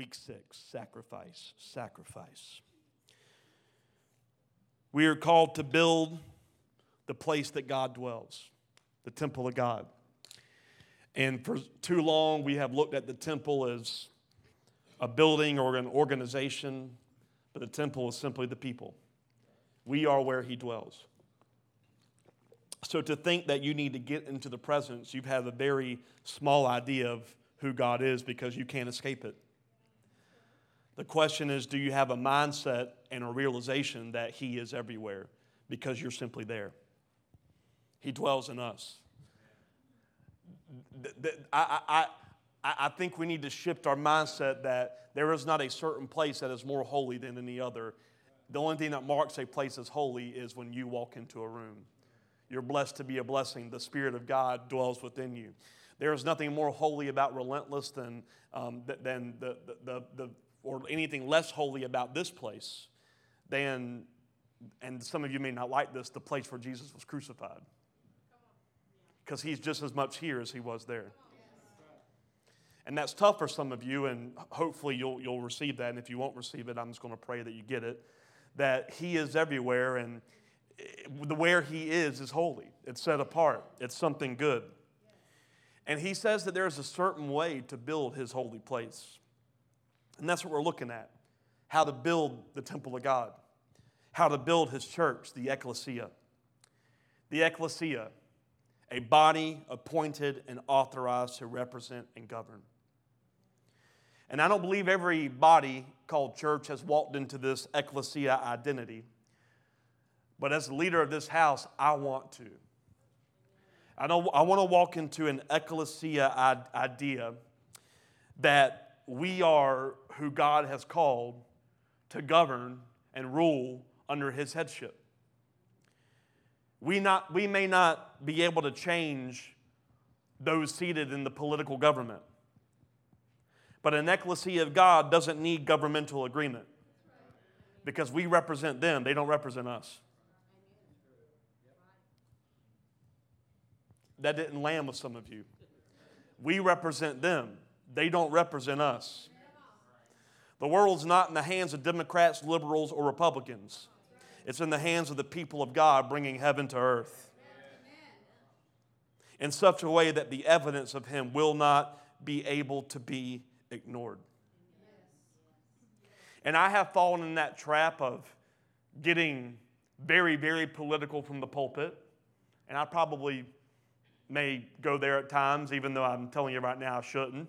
Week six sacrifice, sacrifice. We are called to build the place that God dwells, the temple of God. And for too long, we have looked at the temple as a building or an organization, but the temple is simply the people. We are where He dwells. So to think that you need to get into the presence, you have a very small idea of who God is because you can't escape it. The question is do you have a mindset and a realization that He is everywhere because you're simply there? He dwells in us. I, I, I, think we need to shift our mindset that there is not a certain place that is more holy than any other. The only thing that marks a place as holy is when you walk into a room. You're blessed to be a blessing. The Spirit of God dwells within you. There is nothing more holy about relentless than, um, than the, the, the, the, or anything less holy about this place than, and some of you may not like this, the place where Jesus was crucified. Because he's just as much here as he was there. And that's tough for some of you, and hopefully you'll, you'll receive that. And if you won't receive it, I'm just going to pray that you get it. That He is everywhere, and the where He is is holy. It's set apart, it's something good. And He says that there's a certain way to build His holy place. And that's what we're looking at how to build the temple of God, how to build His church, the ecclesia. The ecclesia, a body appointed and authorized to represent and govern. And I don't believe every body called church has walked into this ecclesia identity. But as the leader of this house, I want to. I, don't, I want to walk into an ecclesia idea that we are who God has called to govern and rule under his headship. We, not, we may not be able to change those seated in the political government. But an ecclesia of God doesn't need governmental agreement because we represent them, they don't represent us. That didn't land with some of you. We represent them, they don't represent us. The world's not in the hands of Democrats, liberals, or Republicans. It's in the hands of the people of God bringing heaven to earth in such a way that the evidence of Him will not be able to be ignored. And I have fallen in that trap of getting very, very political from the pulpit. And I probably may go there at times, even though I'm telling you right now I shouldn't.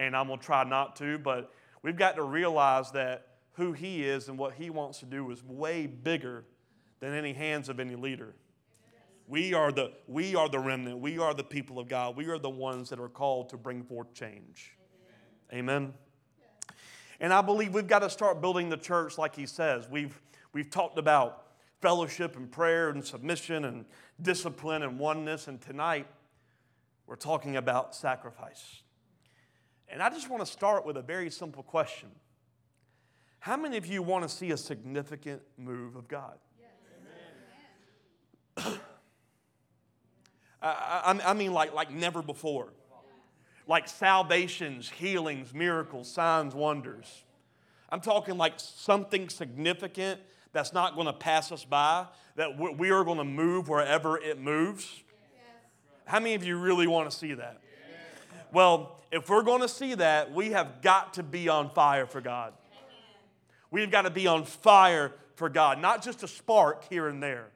And I'm going to try not to. But we've got to realize that who He is and what He wants to do is way bigger than any hands of any leader. We are, the, we are the remnant. We are the people of God. We are the ones that are called to bring forth change. Amen. And I believe we've got to start building the church like he says. We've, we've talked about fellowship and prayer and submission and discipline and oneness. And tonight, we're talking about sacrifice. And I just want to start with a very simple question How many of you want to see a significant move of God? Yes. I, I, I mean, like, like never before like salvations, healings, miracles, signs, wonders. I'm talking like something significant that's not going to pass us by, that we are going to move wherever it moves. How many of you really want to see that? Well, if we're going to see that, we have got to be on fire for God. We've got to be on fire for God, not just a spark here and there.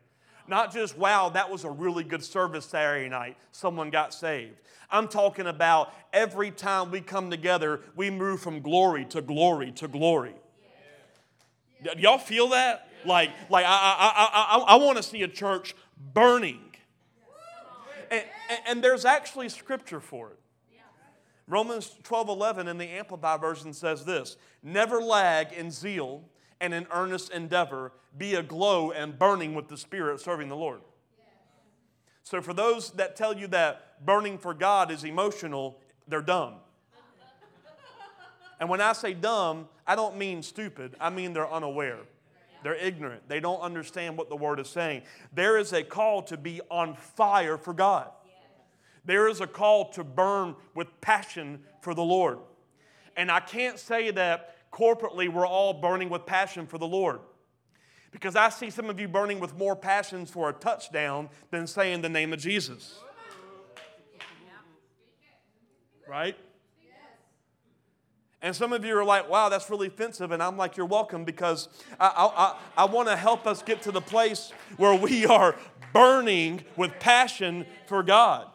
Not just, wow, that was a really good service Saturday night, someone got saved. I'm talking about every time we come together, we move from glory to glory to glory. Yeah. Y'all feel that? Yeah. Like, like I, I, I, I, I want to see a church burning. And, and, there's actually scripture for it. Romans 12 11 in the Amplified Version says this Never lag in zeal and in earnest endeavor, be aglow and burning with the Spirit, serving the Lord. So, for those that tell you that burning for God is emotional, they're dumb. And when I say dumb, I don't mean stupid, I mean they're unaware. They're ignorant. They don't understand what the word is saying. There is a call to be on fire for God. There is a call to burn with passion for the Lord. And I can't say that corporately we're all burning with passion for the Lord. Because I see some of you burning with more passions for a touchdown than saying the name of Jesus. Right? And some of you are like, wow, that's really offensive. And I'm like, you're welcome because I, I, I, I want to help us get to the place where we are burning with passion for God.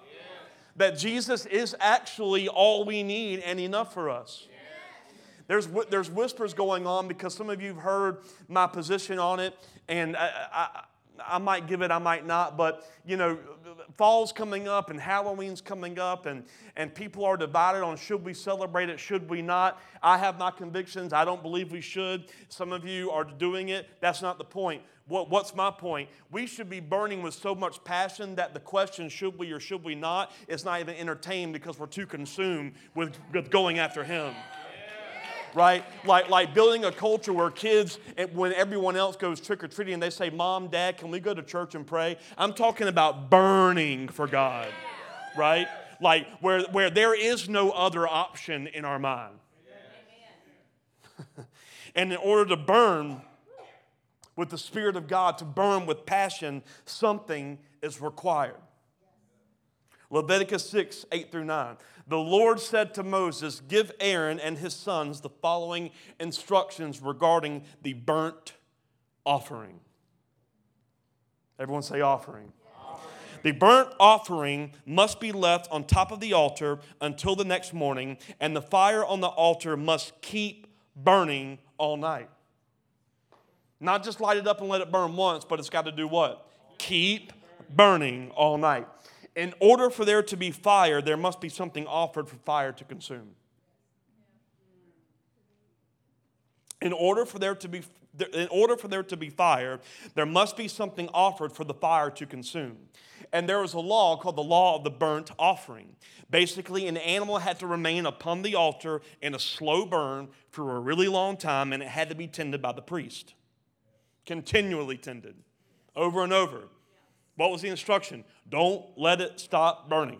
That Jesus is actually all we need and enough for us. There's, there's whispers going on because some of you have heard my position on it, and I, I, I might give it, I might not, but you know, fall's coming up and Halloween's coming up, and, and people are divided on should we celebrate it, should we not. I have my convictions. I don't believe we should. Some of you are doing it. That's not the point. What, what's my point? We should be burning with so much passion that the question, should we or should we not, is not even entertained because we're too consumed with, with going after Him right? Like, like building a culture where kids, eh, when everyone else goes trick or treating, they say, Mom, Dad, can we go to church and pray? I'm talking about burning for God, right? Like where, where there is no other option in our mind. and in order to burn with the Spirit of God, to burn with passion, something is required. Leviticus 6, 8 through 9. The Lord said to Moses, Give Aaron and his sons the following instructions regarding the burnt offering. Everyone say offering. The burnt offering must be left on top of the altar until the next morning, and the fire on the altar must keep burning all night. Not just light it up and let it burn once, but it's got to do what? Keep burning all night in order for there to be fire, there must be something offered for fire to consume. In order for there to be in order for there to be fire, there must be something offered for the fire to consume. And there was a law called the law of the burnt offering. Basically, an animal had to remain upon the altar in a slow burn for a really long time, and it had to be tended by the priest. Continually tended, over and over. What was the instruction? Don't let it stop burning.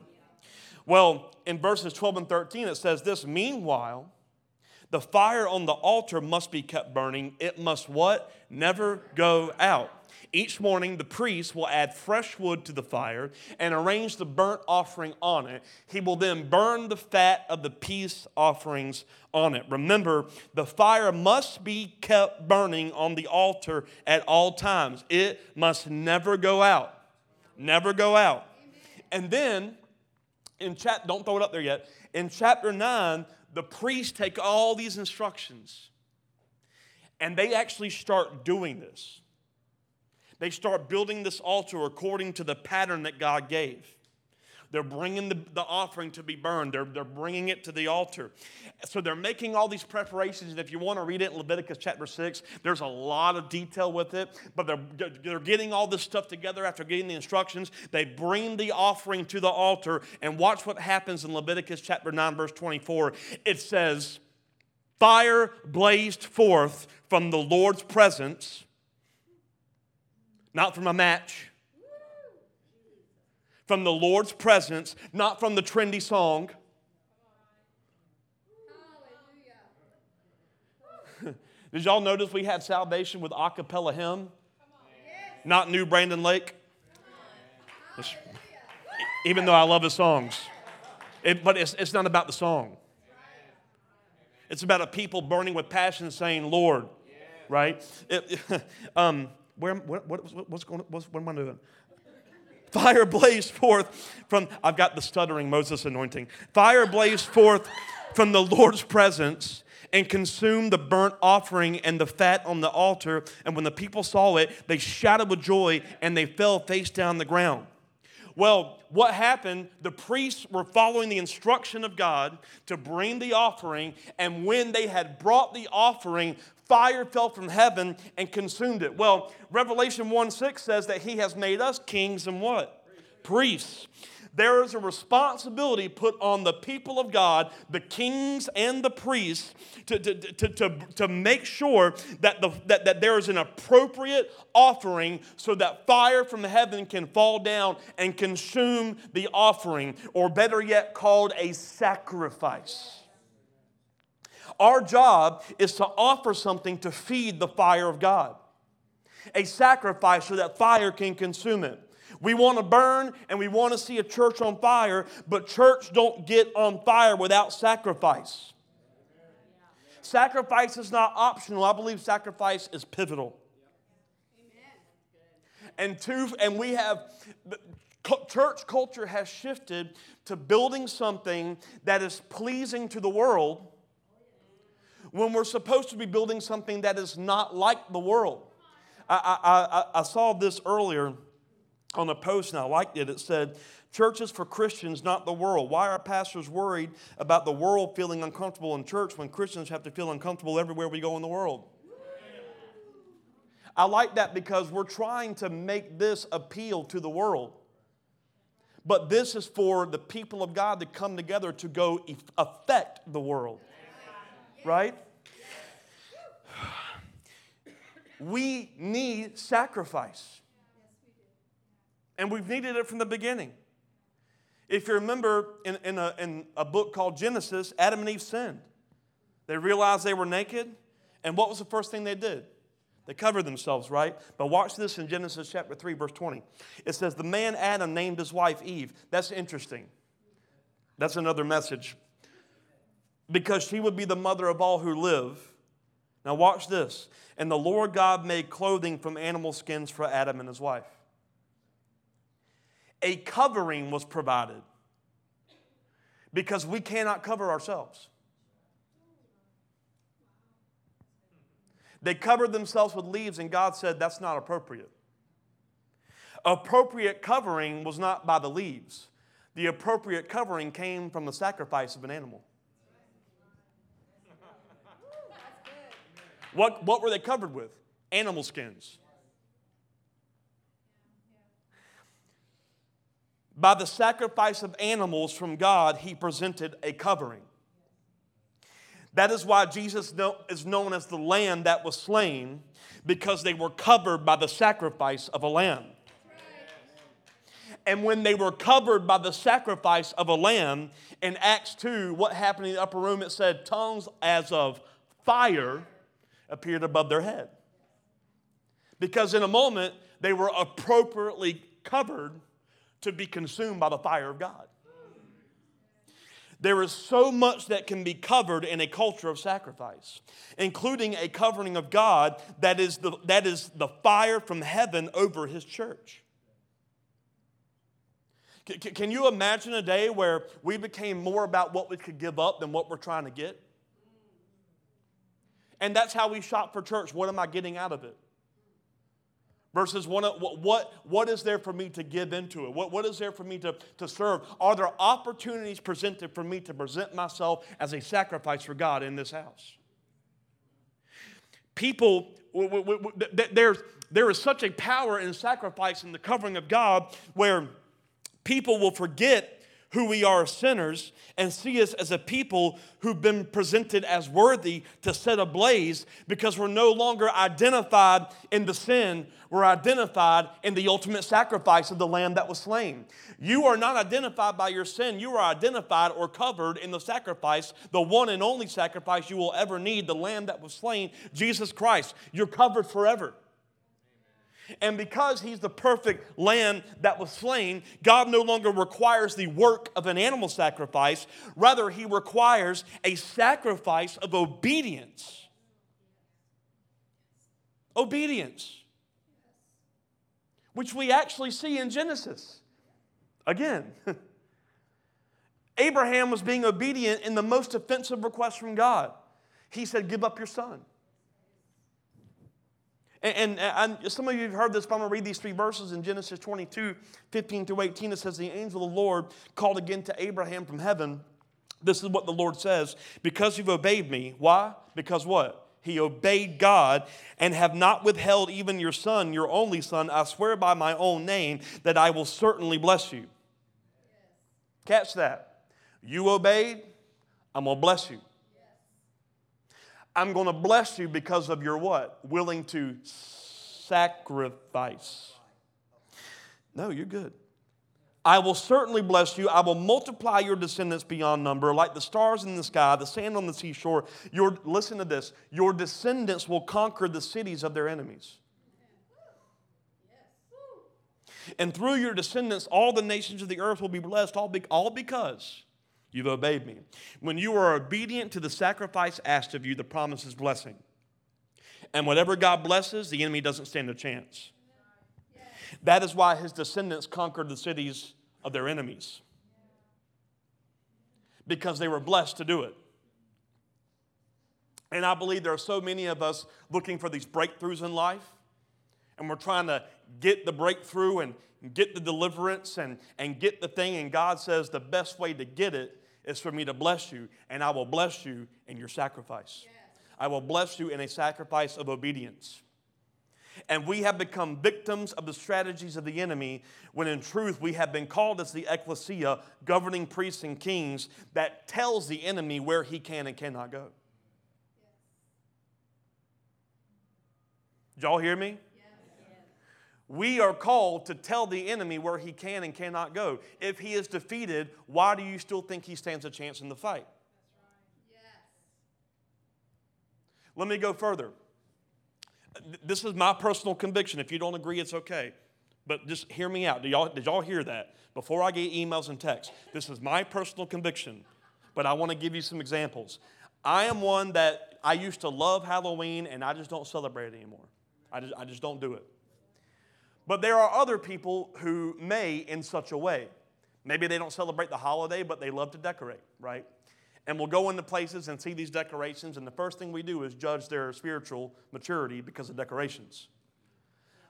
Well, in verses 12 and 13, it says this Meanwhile, the fire on the altar must be kept burning. It must what? Never go out. Each morning, the priest will add fresh wood to the fire and arrange the burnt offering on it. He will then burn the fat of the peace offerings on it. Remember, the fire must be kept burning on the altar at all times, it must never go out never go out. And then in chat, don't throw it up there yet. In chapter 9, the priests take all these instructions and they actually start doing this. They start building this altar according to the pattern that God gave. They're bringing the, the offering to be burned. They're, they're bringing it to the altar. So they're making all these preparations. And if you want to read it in Leviticus chapter 6, there's a lot of detail with it. But they're, they're getting all this stuff together after getting the instructions. They bring the offering to the altar. And watch what happens in Leviticus chapter 9, verse 24. It says, Fire blazed forth from the Lord's presence, not from a match from the Lord's presence, not from the trendy song. Did y'all notice we had salvation with a cappella hymn? Not new Brandon Lake? Even though I love his songs. It, but it's, it's not about the song. It's about a people burning with passion saying, Lord, right? It, um, where, what, what's going, what's, what am I doing? Fire blazed forth from, I've got the stuttering Moses anointing. Fire blazed forth from the Lord's presence and consumed the burnt offering and the fat on the altar. And when the people saw it, they shouted with joy and they fell face down the ground. Well, what happened? The priests were following the instruction of God to bring the offering, and when they had brought the offering, fire fell from heaven and consumed it. Well, Revelation 1 6 says that he has made us kings and what? Priests. There is a responsibility put on the people of God, the kings and the priests, to, to, to, to, to make sure that, the, that, that there is an appropriate offering so that fire from heaven can fall down and consume the offering, or better yet, called a sacrifice. Our job is to offer something to feed the fire of God, a sacrifice so that fire can consume it. We want to burn and we want to see a church on fire, but church don't get on fire without sacrifice. Sacrifice is not optional. I believe sacrifice is pivotal. And two, and we have church culture has shifted to building something that is pleasing to the world when we're supposed to be building something that is not like the world. I, I, I, saw this earlier on a post and I liked it. It said, Churches for Christians, not the world. Why are pastors worried about the world feeling uncomfortable in church when Christians have to feel uncomfortable everywhere we go in the world? I like that because we're trying to make this appeal to the world. But this is for the people of God to come together to go affect the world. Right? We need sacrifice. And we've needed it from the beginning. If you remember in, in, a, in a book called Genesis, Adam and Eve sinned. They realized they were naked. And what was the first thing they did? They covered themselves, right? But watch this in Genesis chapter 3, verse 20. It says, The man Adam named his wife Eve. That's interesting. That's another message. Because she would be the mother of all who live. Now, watch this. And the Lord God made clothing from animal skins for Adam and his wife. A covering was provided because we cannot cover ourselves. They covered themselves with leaves, and God said that's not appropriate. Appropriate covering was not by the leaves, the appropriate covering came from the sacrifice of an animal. What, what were they covered with? Animal skins. By the sacrifice of animals from God, he presented a covering. That is why Jesus is known as the lamb that was slain, because they were covered by the sacrifice of a lamb. And when they were covered by the sacrifice of a lamb, in Acts 2, what happened in the upper room? It said, tongues as of fire appeared above their head. Because in a moment, they were appropriately covered to be consumed by the fire of God. There is so much that can be covered in a culture of sacrifice, including a covering of God that is the, that is the fire from heaven over his church. Can you imagine a day where we became more about what we could give up than what we're trying to get? And that's how we shop for church. What am I getting out of it? Versus what, what, what is there for me to give into it? What, what is there for me to, to serve? Are there opportunities presented for me to present myself as a sacrifice for God in this house? People, there's, there is such a power in sacrifice and the covering of God where people will forget who we are as sinners and see us as a people who've been presented as worthy to set ablaze because we're no longer identified in the sin, we're identified in the ultimate sacrifice of the lamb that was slain. You are not identified by your sin, you are identified or covered in the sacrifice, the one and only sacrifice you will ever need, the lamb that was slain, Jesus Christ. You're covered forever. And because he's the perfect lamb that was slain, God no longer requires the work of an animal sacrifice. Rather, he requires a sacrifice of obedience. Obedience. Which we actually see in Genesis. Again, Abraham was being obedient in the most offensive request from God. He said, Give up your son. And, and, and, some of you have heard this, but I'm going to read these three verses in Genesis 22, 15 to 18. It says, The angel of the Lord called again to Abraham from heaven. This is what the Lord says Because you've obeyed me. Why? Because what? He obeyed God and have not withheld even your son, your only son. I swear by my own name that I will certainly bless you. Catch that. You obeyed, I'm going to bless you. I'm going to bless you because of your what? Willing to sacrifice. No, you're good. I will certainly bless you. I will multiply your descendants beyond number, like the stars in the sky, the sand on the seashore. Your, listen to this your descendants will conquer the cities of their enemies. And through your descendants, all the nations of the earth will be blessed, all, be, all because you've obeyed me. When you are obedient to the sacrifice asked of you, the promise is blessing. And whatever God blesses, the enemy doesn't stand a chance. That is why his descendants conquered the cities of their enemies, because they were blessed to do it. And I believe there are so many of us looking for these breakthroughs in life, and we're trying to get the breakthrough and get the deliverance and, and get the thing. And God says the best way to get it is for me to bless you, and I will bless you in your sacrifice. Yes. I will bless you in a sacrifice of obedience. And we have become victims of the strategies of the enemy when in truth we have been called as the ecclesia, governing priests and kings, that tells the enemy where he can and cannot go. Did y'all hear me? We are called to tell the enemy where he can and cannot go. If he is defeated, why do you still think he stands a chance in the fight? Right. Yes. Let me go further. This is my personal conviction. If you don't agree, it's okay. But just hear me out. Did y'all, did y'all hear that? Before I get emails and texts, this is my personal conviction, but I want to give you some examples. I am one that I used to love Halloween and I just don't celebrate it anymore. I just, I just don't do it. But there are other people who may in such a way. Maybe they don't celebrate the holiday, but they love to decorate, right? And we'll go into places and see these decorations, and the first thing we do is judge their spiritual maturity because of decorations.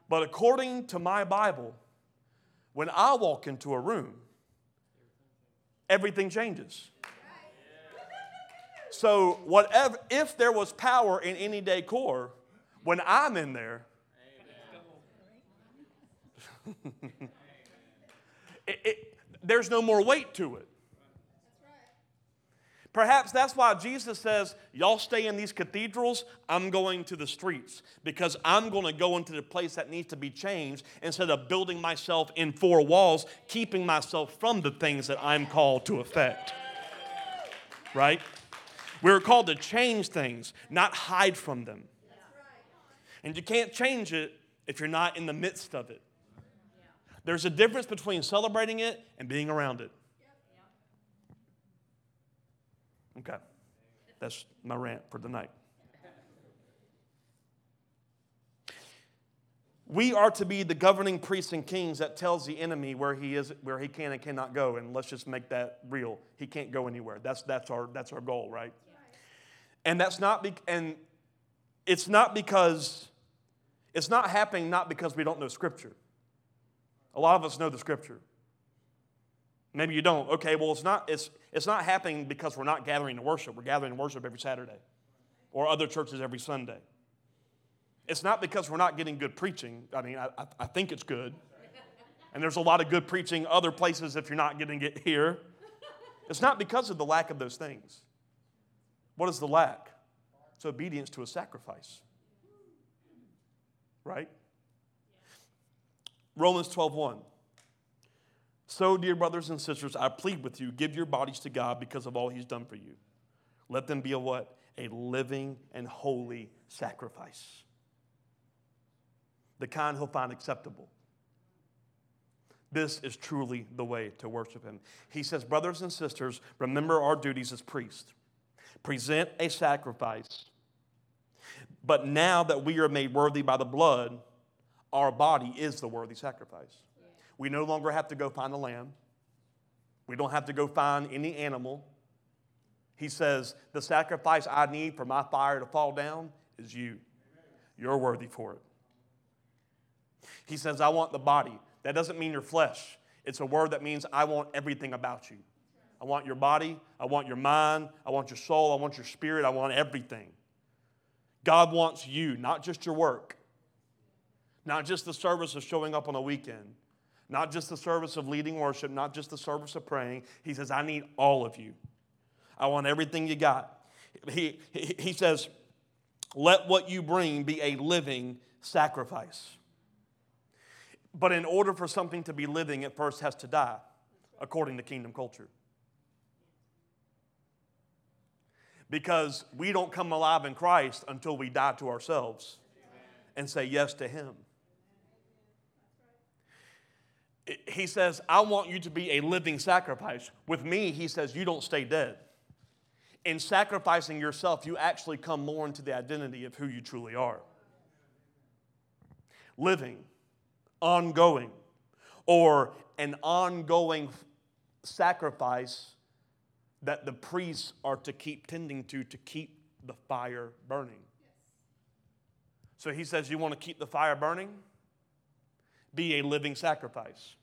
But according to my Bible, when I walk into a room, everything changes. So, whatever, if there was power in any decor, when I'm in there, it, it, there's no more weight to it. Perhaps that's why Jesus says, Y'all stay in these cathedrals, I'm going to the streets because I'm going to go into the place that needs to be changed instead of building myself in four walls, keeping myself from the things that I'm called to affect. Right? We're called to change things, not hide from them. And you can't change it if you're not in the midst of it. There's a difference between celebrating it and being around it. Okay. That's my rant for the night. We are to be the governing priests and kings that tells the enemy where he is, where he can and cannot go. And let's just make that real. He can't go anywhere. That's, that's, our, that's our goal, right? And that's not, be, and it's not because, it's not happening not because we don't know Scripture. A lot of us know the Scripture. Maybe you don't. Okay, well, it's not, it's, it's not happening because we're not gathering to worship. We're gathering to worship every Saturday or other churches every Sunday. It's not because we're not getting good preaching. I mean, I, I think it's good. And there's a lot of good preaching other places if you're not getting it here. It's not because of the lack of those things. What is the lack? It's obedience to a sacrifice. Right? Romans 12 1. So, dear brothers and sisters, I plead with you, give your bodies to God because of all he's done for you. Let them be a what? A living and holy sacrifice. The kind he'll find acceptable. This is truly the way to worship him. He says, Brothers and sisters, remember our duties as priests. Present a sacrifice. But now that we are made worthy by the blood, our body is the worthy sacrifice. We no longer have to go find a lamb. We don't have to go find any animal. He says, The sacrifice I need for my fire to fall down is you. You're worthy for it. He says, I want the body. That doesn't mean your flesh, it's a word that means I want everything about you. I want your body, I want your mind, I want your soul, I want your spirit, I want everything. God wants you, not just your work, not just the service of showing up on a weekend, not just the service of leading worship, not just the service of praying. He says, I need all of you. I want everything you got. He, he, he says, let what you bring be a living sacrifice. But in order for something to be living, it first has to die, according to kingdom culture. Because we don't come alive in Christ until we die to ourselves and say yes to Him. He says, I want you to be a living sacrifice. With me, He says, you don't stay dead. In sacrificing yourself, you actually come more into the identity of who you truly are. Living, ongoing, or an ongoing sacrifice that the priests are to keep tending to to keep the fire burning. So he says, You want to keep the fire burning? Be a living sacrifice.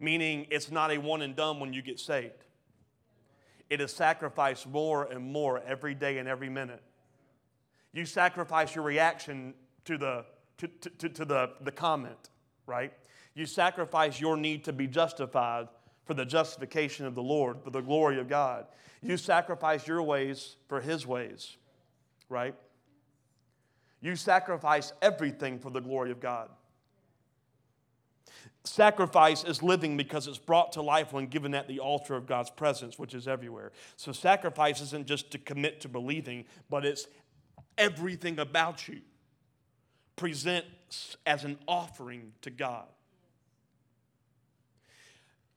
Meaning it's not a one and done when you get saved. It is sacrificed more and more every day and every minute. You sacrifice your reaction to the, to, to, to the, the comment, right? You sacrifice your need to be justified for the justification of the Lord, for the glory of God. You sacrifice your ways for His ways, right? You sacrifice everything for the glory of God. Sacrifice is living because it's brought to life when given at the altar of God's presence, which is everywhere. So, sacrifice isn't just to commit to believing, but it's everything about you presents as an offering to God.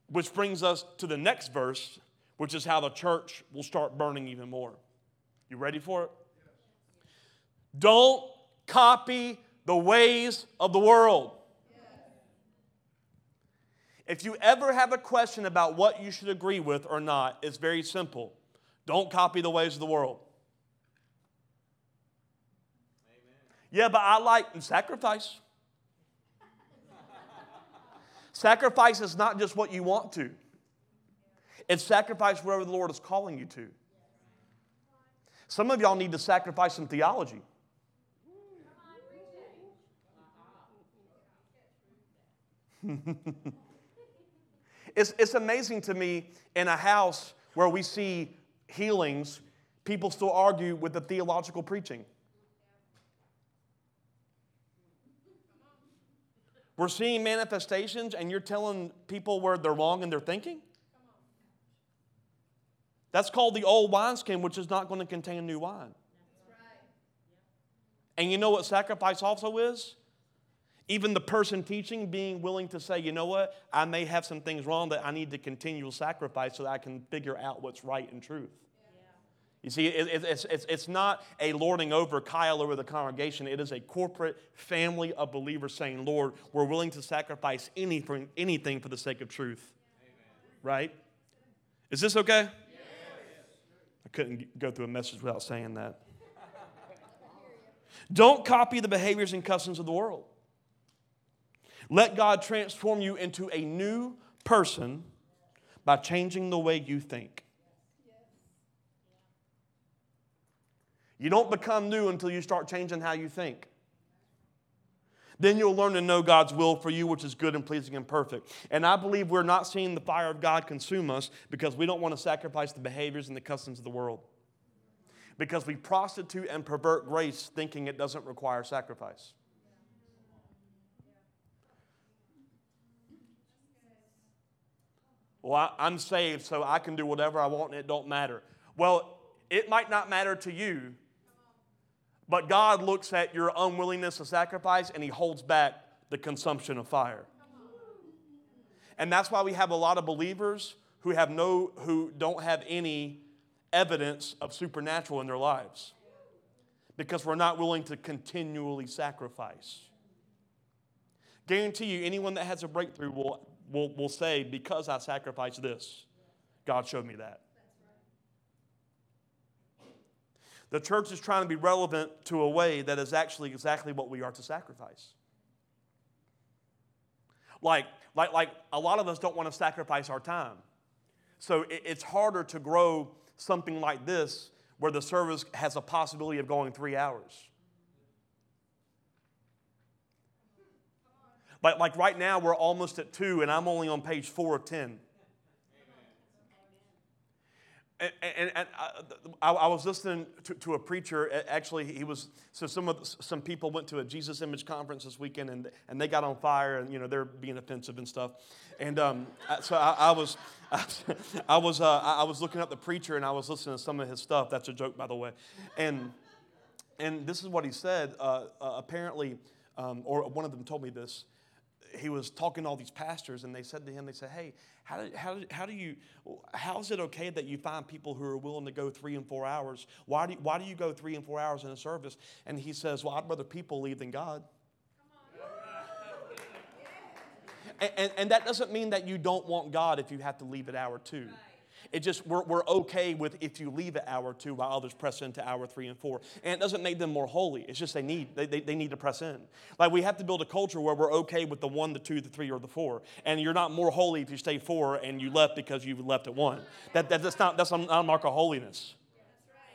Which brings us to the next verse, which is how the church will start burning even more. You ready for it? Don't copy the ways of the world. If you ever have a question about what you should agree with or not, it's very simple. Don't copy the ways of the world. Amen. Yeah, but I like sacrifice. sacrifice is not just what you want to, it's sacrifice wherever the Lord is calling you to. Some of y'all need to sacrifice some theology. It's, it's amazing to me in a house where we see healings, people still argue with the theological preaching. We're seeing manifestations, and you're telling people where they're wrong in their thinking? That's called the old wineskin, which is not going to contain new wine. And you know what sacrifice also is? Even the person teaching being willing to say, you know what, I may have some things wrong that I need to continual sacrifice so that I can figure out what's right and truth. You see, it, it's, it's, it's not a lording over Kyle over the congregation. It is a corporate family of believers saying, Lord, we're willing to sacrifice anything, anything for the sake of truth. Amen. Right? Is this okay? Yes. I couldn't go through a message without saying that. Don't copy the behaviors and customs of the world. Let God transform you into a new person by changing the way you think. You don't become new until you start changing how you think. Then you'll learn to know God's will for you, which is good and pleasing and perfect. And I believe we're not seeing the fire of God consume us because we don't want to sacrifice the behaviors and the customs of the world. Because we prostitute and pervert grace thinking it doesn't require sacrifice. Well, I, am saved, so I can do whatever I want and it don't matter. Well, it might not matter to you, but God looks at your unwillingness to sacrifice and He holds back the consumption of fire. And that's why we have a lot of believers who have no who don't have any evidence of supernatural in their lives because we're not willing to continually sacrifice. Guarantee you, anyone that has a breakthrough will will, will say, Because I sacrificed this, God showed me that. The church is trying to be relevant to a way that is actually exactly what we are to sacrifice. Like, like, like a lot of us don't want to sacrifice our time. So it, it's harder to grow something like this where the service has a possibility of going three hours. Like, like right now, we're almost at two, and I'm only on page four of 10. and, and, and I, I, was listening to, to, a preacher. Actually, he was so some of some people went to a Jesus Image conference this weekend, and and they got on fire, and you know they're being offensive and stuff. And um, so I, I, was I, was uh, I was looking up the preacher, and I was listening to some of his stuff. That's a joke, by the way. And and this is what he said. Uh, uh, apparently, um, or one of them told me this he was talking to all these pastors, and they said to him, they said, "Hey, how do, how, how do you, how is it okay that you find people who are willing to go three and four hours? Why do you, why do you go three and four hours in a service?" And he says, "Well, I'd rather people leave than God." And, and, and, that doesn't mean that you don't want God if you have to leave at hour two. It just, we're, we're okay with if you leave at hour two while others press into hour three and four. And it doesn't make them more holy. It's just they need, they, they, they need to press in. Like we have to build a culture where we're okay with the one, the two, the three, or the four. And you're not more holy if you stay four and you left because you left at one. That, that, that's, not, that's not a mark of holiness.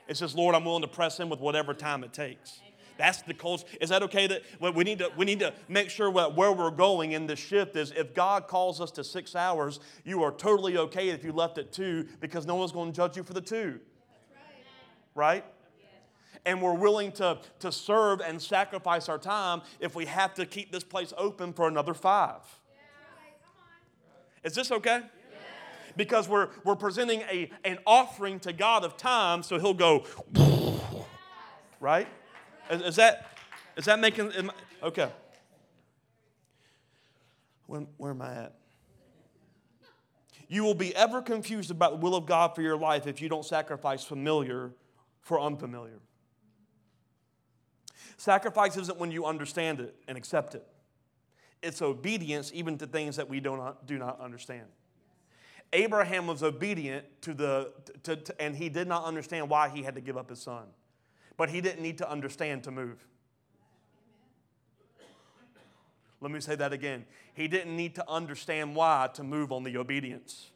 It's just, Lord, I'm willing to press in with whatever time it takes. That's the culture. Is that okay? That we need to we need to make sure what, where we're going in the shift is if God calls us to six hours, you are totally okay if you left at two because no one's going to judge you for the two. Right? and we're willing to, to serve and sacrifice our time if we have to keep this place open for another five. Is this okay? Because we're, we're presenting a, an offering to God of time, so He'll go, right? Is, is that is that making okay? Where, where am I at? You will be ever confused about the will of God for your life if you don't sacrifice familiar for unfamiliar. Sacrifice isn't when you understand it and accept it. It's obedience even to things that we do not, do not understand. Abraham was obedient to the, to, to, and he did not understand why he had to give up his son but he didn't need to understand to move. Let me say that again. He didn't need to understand why to move on the obedience.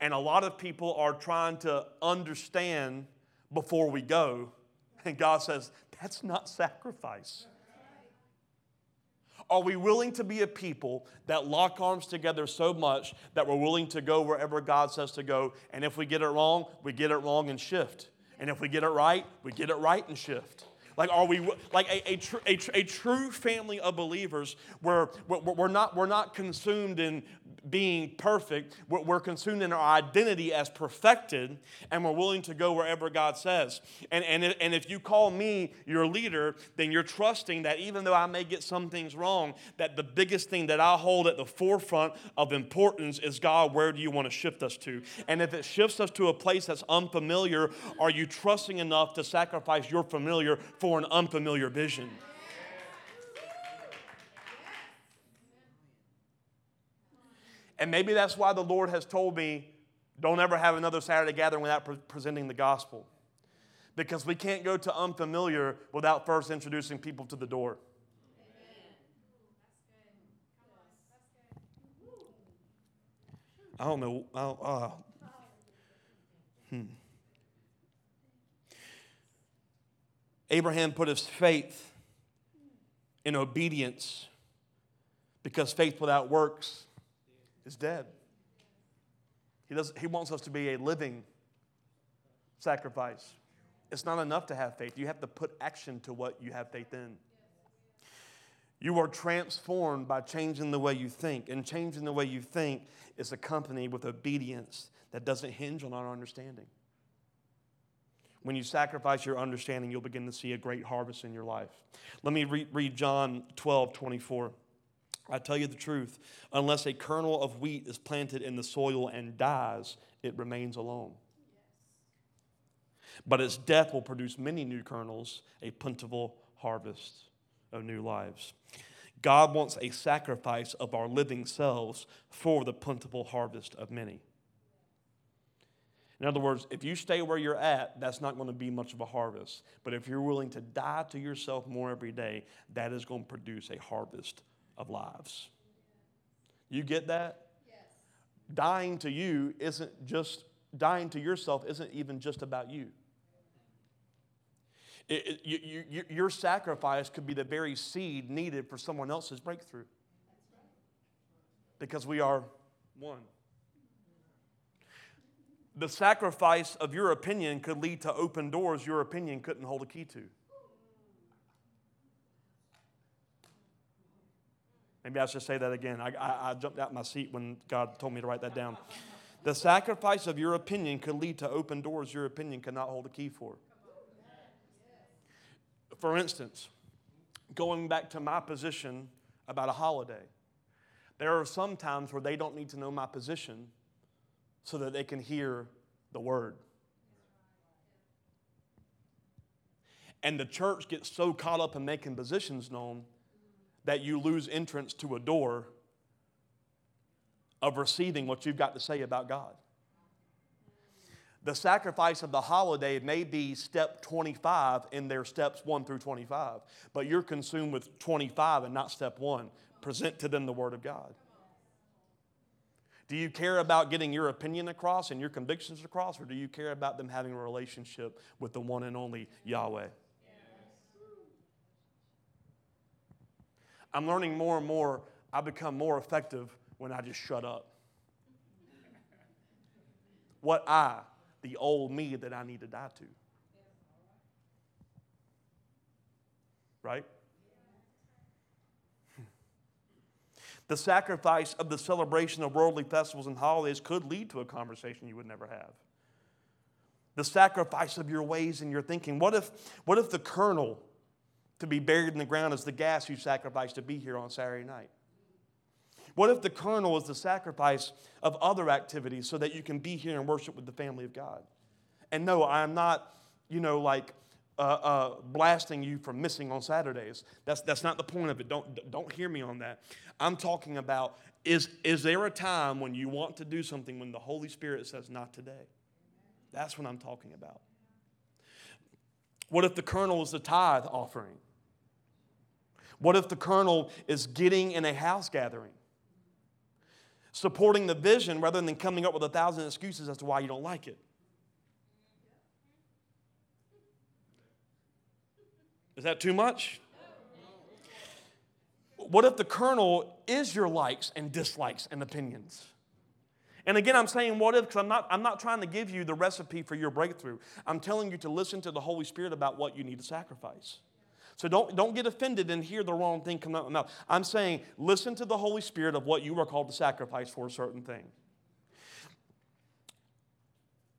And a lot of people are trying to understand before we go. And God says, that's not sacrifice. Are we willing to be a people that lock arms together so much that we're willing to go wherever God says to go? And if we get it wrong, we get it wrong and shift. And if we get it right, we get it right and shift. Like, are we like a, a, tr- a, tr- a true family of believers where we're, we're, not, we're not consumed in being perfect. We're, we're consumed in our identity as perfected, and we're willing to go wherever God says. And, and, and if you call me your leader, then you're trusting that even though I may get some things wrong, that the biggest thing that I hold at the forefront of importance is God, where do you want to shift us to? And if it shifts us to a place that's unfamiliar, are you trusting enough to sacrifice your familiar for an unfamiliar vision? And maybe that's why the Lord has told me don't ever have another Saturday gathering without pre- presenting the gospel. Because we can't go to unfamiliar without first introducing people to the door. I don't know. I don't, uh, hmm. Abraham put his faith in obedience because faith without works is dead. He, does, he wants us to be a living sacrifice. It's not enough to have faith. You have to put action to what you have faith in. You are transformed by changing the way you think, and changing the way you think is accompanied with obedience that doesn't hinge on our understanding. When you sacrifice your understanding, you'll begin to see a great harvest in your life. Let me re- read John 12 24. I tell you the truth, unless a kernel of wheat is planted in the soil and dies, it remains alone. But its death will produce many new kernels, a plentiful harvest of new lives. God wants a sacrifice of our living selves for the plentiful harvest of many. In other words, if you stay where you're at, that's not going to be much of a harvest. But if you're willing to die to yourself more every day, that is going to produce a harvest of lives. You get that? Yes. Dying to you isn't just, dying to yourself isn't even just about you. It, it, you, you, your sacrifice could be the very seed needed for someone else's breakthrough. Because we are one. The sacrifice of your opinion could lead to open doors your opinion couldn't hold a key to. Maybe I should say that again. I, I, I, jumped out my seat when God told me to write that down. The sacrifice of your opinion could lead to open doors your opinion cannot hold a key for. For instance, going back to my position about a holiday, there are some times where they don't need to know my position so that they can hear the word. And the church gets so caught up in making positions known that you lose entrance to a door of receiving what you've got to say about God. The sacrifice of the holiday may be step 25 in their steps 1 through 25, but you're consumed with 25 and not step 1. Present to them the Word of God. Do you care about getting your opinion across and your convictions across, or do you care about them having a relationship with the one and only Yahweh? I'm learning more and more, I become more effective when I just shut up. What I, the old me that I need to die to. Right? The sacrifice of the celebration of worldly festivals and holidays could lead to a conversation you would never have. The sacrifice of your ways and your thinking. What if, what if the kernel to be buried in the ground as the gas you sacrificed to be here on Saturday night? What if the kernel is the sacrifice of other activities so that you can be here and worship with the family of God? And no, I'm not, you know, like uh, uh, blasting you for missing on Saturdays. That's, that's not the point of it. Don't, don't hear me on that. I'm talking about is, is there a time when you want to do something when the Holy Spirit says, not today? That's what I'm talking about. What if the kernel is the tithe offering? What if the kernel is getting in a house gathering? Supporting the vision rather than coming up with a thousand excuses as to why you don't like it. Is that too much? What if the kernel is your likes and dislikes and opinions? And again, I'm saying what if because I'm not, I'm not trying to give you the recipe for your breakthrough. I'm telling you to listen to the Holy Spirit about what you need to sacrifice. So don't, don't get offended and hear the wrong thing come out of my mouth. I'm saying listen to the Holy Spirit of what you are called to sacrifice for a certain thing.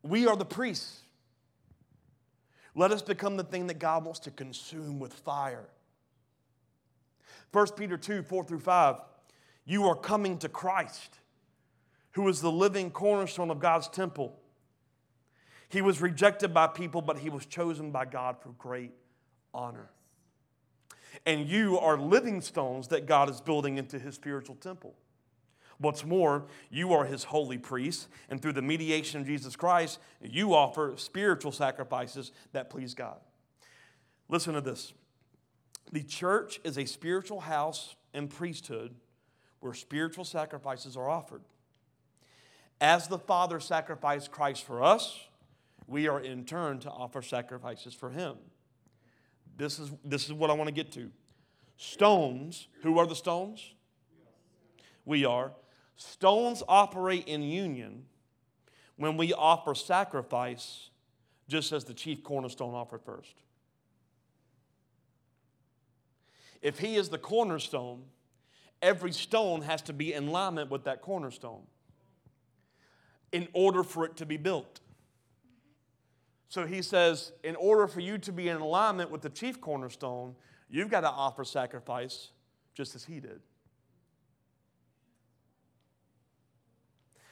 We are the priests. Let us become the thing that God wants to consume with fire. 1 Peter 2 4 through 5. You are coming to Christ, who is the living cornerstone of God's temple. He was rejected by people, but he was chosen by God for great honor and you are living stones that God is building into his spiritual temple. What's more, you are his holy priests, and through the mediation of Jesus Christ, you offer spiritual sacrifices that please God. Listen to this the church is a spiritual house and priesthood where spiritual sacrifices are offered. As the Father sacrificed Christ for us, we are in turn to offer sacrifices for him. This is, this is what I want to get to. Stones, who are the stones? We are. Stones operate in union when we offer sacrifice, just as the chief cornerstone offered first. If he is the cornerstone, every stone has to be in alignment with that cornerstone in order for it to be built. So he says, in order for you to be in alignment with the chief cornerstone, you've got to offer sacrifice just as he did.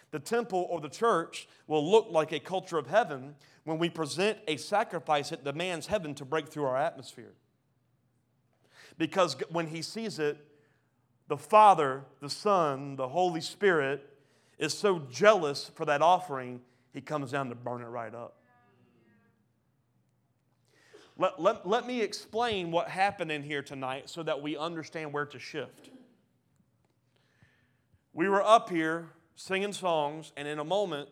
The temple or the church will look like a culture of heaven when we present a sacrifice that demands heaven to break through our atmosphere. Because when he sees it, the Father, the Son, the Holy Spirit is so jealous for that offering, he comes down to burn it right up. Let, let, let me explain what happened in here tonight so that we understand where to shift. We were up here singing songs, and in a moment,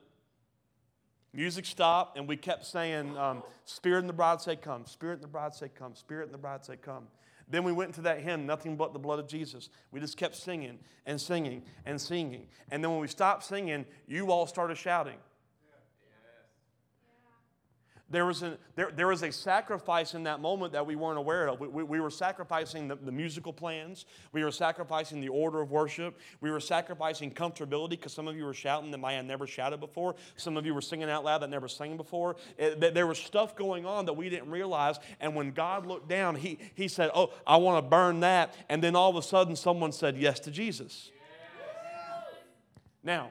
music stopped, and we kept saying, um, Spirit and the bride say, Come. Spirit and the bride say, Come. Spirit and the bride say, Come. Then we went into that hymn, Nothing But the Blood of Jesus. We just kept singing and singing and singing. And then when we stopped singing, you all started shouting. There was, a, there, there was a sacrifice in that moment that we weren't aware of. We, we, we were sacrificing the, the, musical plans. We were sacrificing the order of worship. We were sacrificing comfortability because some of you were shouting that might have never shouted before. Some of you were singing out loud that never sang before. It, there was stuff going on that we didn't realize. And when God looked down, He, he said, Oh, I want to burn that. And then all of a sudden, someone said yes to Jesus. Now,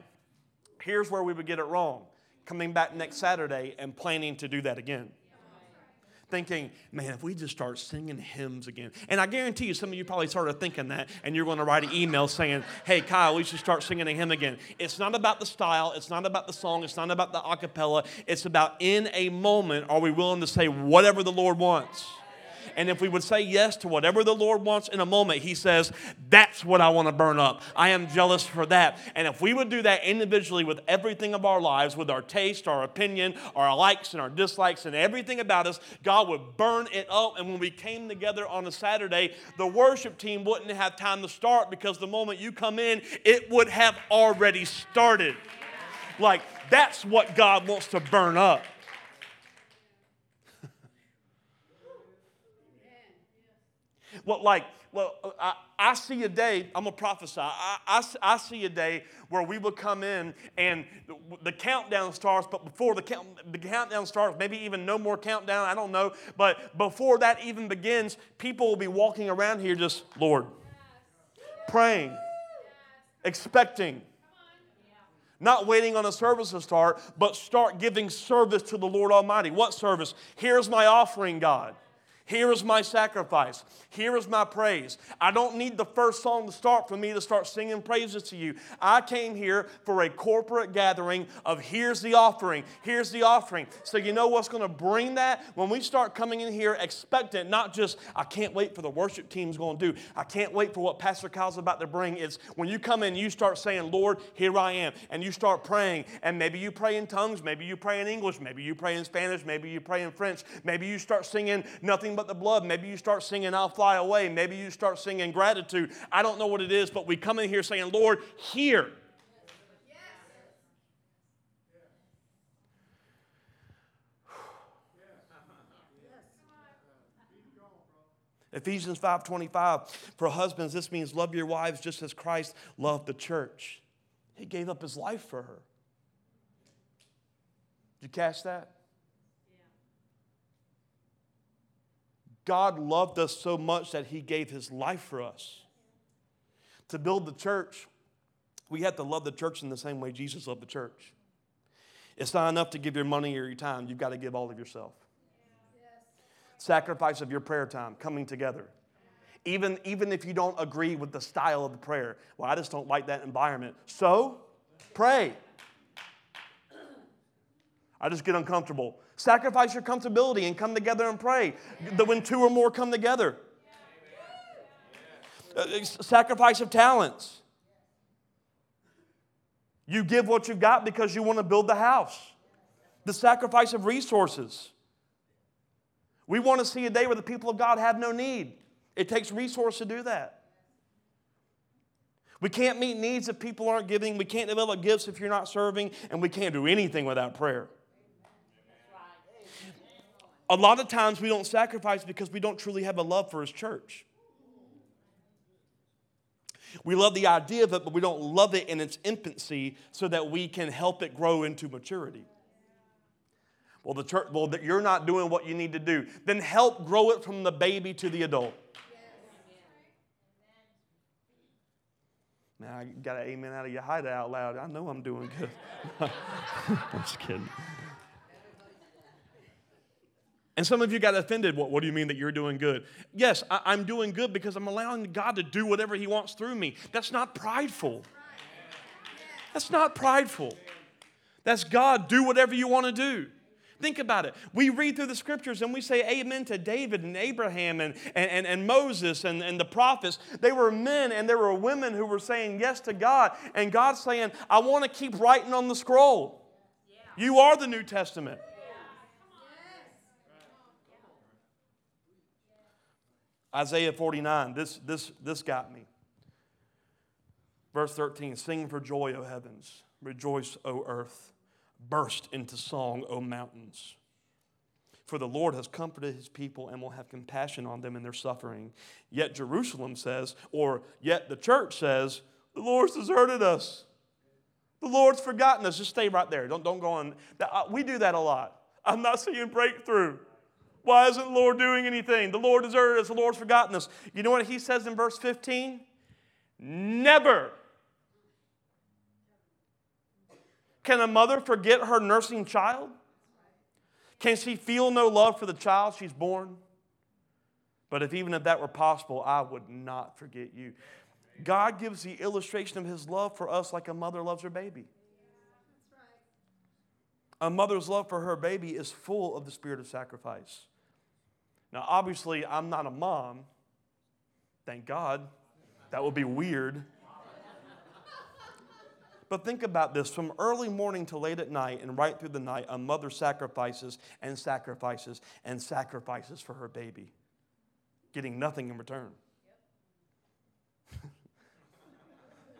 here's where we would get it wrong coming back next Saturday and planning to do that again. Thinking, man, if we just start singing hymns again. And I guarantee you, some of you probably started thinking that, and you're going to write an email saying, hey, Kyle, we should start singing a hymn again. It's not about the style, it's not about the song, it's not about the acapella. It's about in a moment, are we willing to say whatever the Lord wants? And if we would say yes to whatever the Lord wants in a moment, He says, That's what I want to burn up. I am jealous for that. And if we would do that individually with everything of our lives, with our taste, our opinion, our likes and our dislikes, and everything about us, God would burn it up. And when we came together on a Saturday, the worship team wouldn't have time to start because the moment you come in, it would have already started. Like, that's what God wants to burn up. Well, like, well, uh, I, I see a day, I'm going to prophesy. I, I, I, see a day where we will come in and the countdown starts, but before the, count, the countdown starts, maybe even no more countdown, I don't know. But before that even begins, people will be walking around here just, Lord, praying, expecting. Not waiting on a service to start, but start giving service to the Lord Almighty. What service? Here's my offering, God. Here is my sacrifice. Here is my praise. I don't need the first song to start for me to start singing praises to you. I came here for a corporate gathering of here's the offering, here's the offering. So, you know what's going to bring that? When we start coming in here expectant, not just, I can't wait for the worship team's going to do, I can't wait for what Pastor Kyle's about to bring. It's when you come in, you start saying, Lord, here I am. And you start praying. And maybe you pray in tongues, maybe you pray in English, maybe you pray in Spanish, maybe you pray in French, maybe you start singing nothing but the blood. Maybe you start singing, I'll fly away. Maybe you start singing gratitude. I don't know what it is, but we come in here saying, Lord, here. Ephesians 5:25 for husbands this means love your wives just as Christ loved the church. He gave up his life for her. Did you catch that? God loved us so much that he gave his life for us. To build the church, we have to love the church in the same way Jesus loved the church. It's not enough to give your money or your time, you've got to give all of yourself. Sacrifice of your prayer time, coming together. Even, even if you don't agree with the style of the prayer. Well, I just don't like that environment. So, pray. I just get uncomfortable. Sacrifice your comfortability and come together and pray. The, when two or more come together. Uh, sacrifice of talents. You give what you've got because you want to build the house. The sacrifice of resources. We want to see a day where the people of God have no need. It takes resource to do that. We can't meet needs if people aren't giving. We can't develop gifts if you're not serving. And we can't do anything without prayer. A lot of times we don't sacrifice because we don't truly have a love for His church. We love the idea of it, but we don't love it in its infancy so that we can help it grow into maturity. Well, the church, well, that you're not doing what you need to do. Then help grow it from the baby to the adult. Now I got an amen out of your hide out loud. I know I'm doing good. I'm just kidding. And some of you got offended. What, what do you mean that you're doing good? Yes, I, am doing good because I'm allowing God to do whatever He wants through me. That's not prideful. That's not prideful. That's God, do whatever you want to do. Think about it. We read through the scriptures and we say amen to David and Abraham and, and, and, Moses and, and the prophets. They were men and there were women who were saying yes to God. And God's saying, I want to keep writing on the scroll. You are the New Testament. Isaiah 49, this, this, this got me. Verse 13 Sing for joy, O heavens. Rejoice, O earth. Burst into song, O mountains. For the Lord has comforted his people and will have compassion on them in their suffering. Yet Jerusalem says, or yet the church says, the Lord's deserted us. The Lord's forgotten us. Just stay right there. Don't, don't go on. We do that a lot. I'm not seeing breakthrough. Why isn't the Lord doing anything? The Lord deserted us. The Lord's forgotten us. You know what he says in verse 15? Never. Can a mother forget her nursing child? Can she feel no love for the child she's born? But if even if that were possible, I would not forget you. God gives the illustration of his love for us like a mother loves her baby. A mother's love for her baby is full of the spirit of sacrifice. Now, obviously, I'm not a mom. Thank God. That would be weird. But think about this from early morning to late at night and right through the night, a mother sacrifices and sacrifices and sacrifices for her baby, getting nothing in return.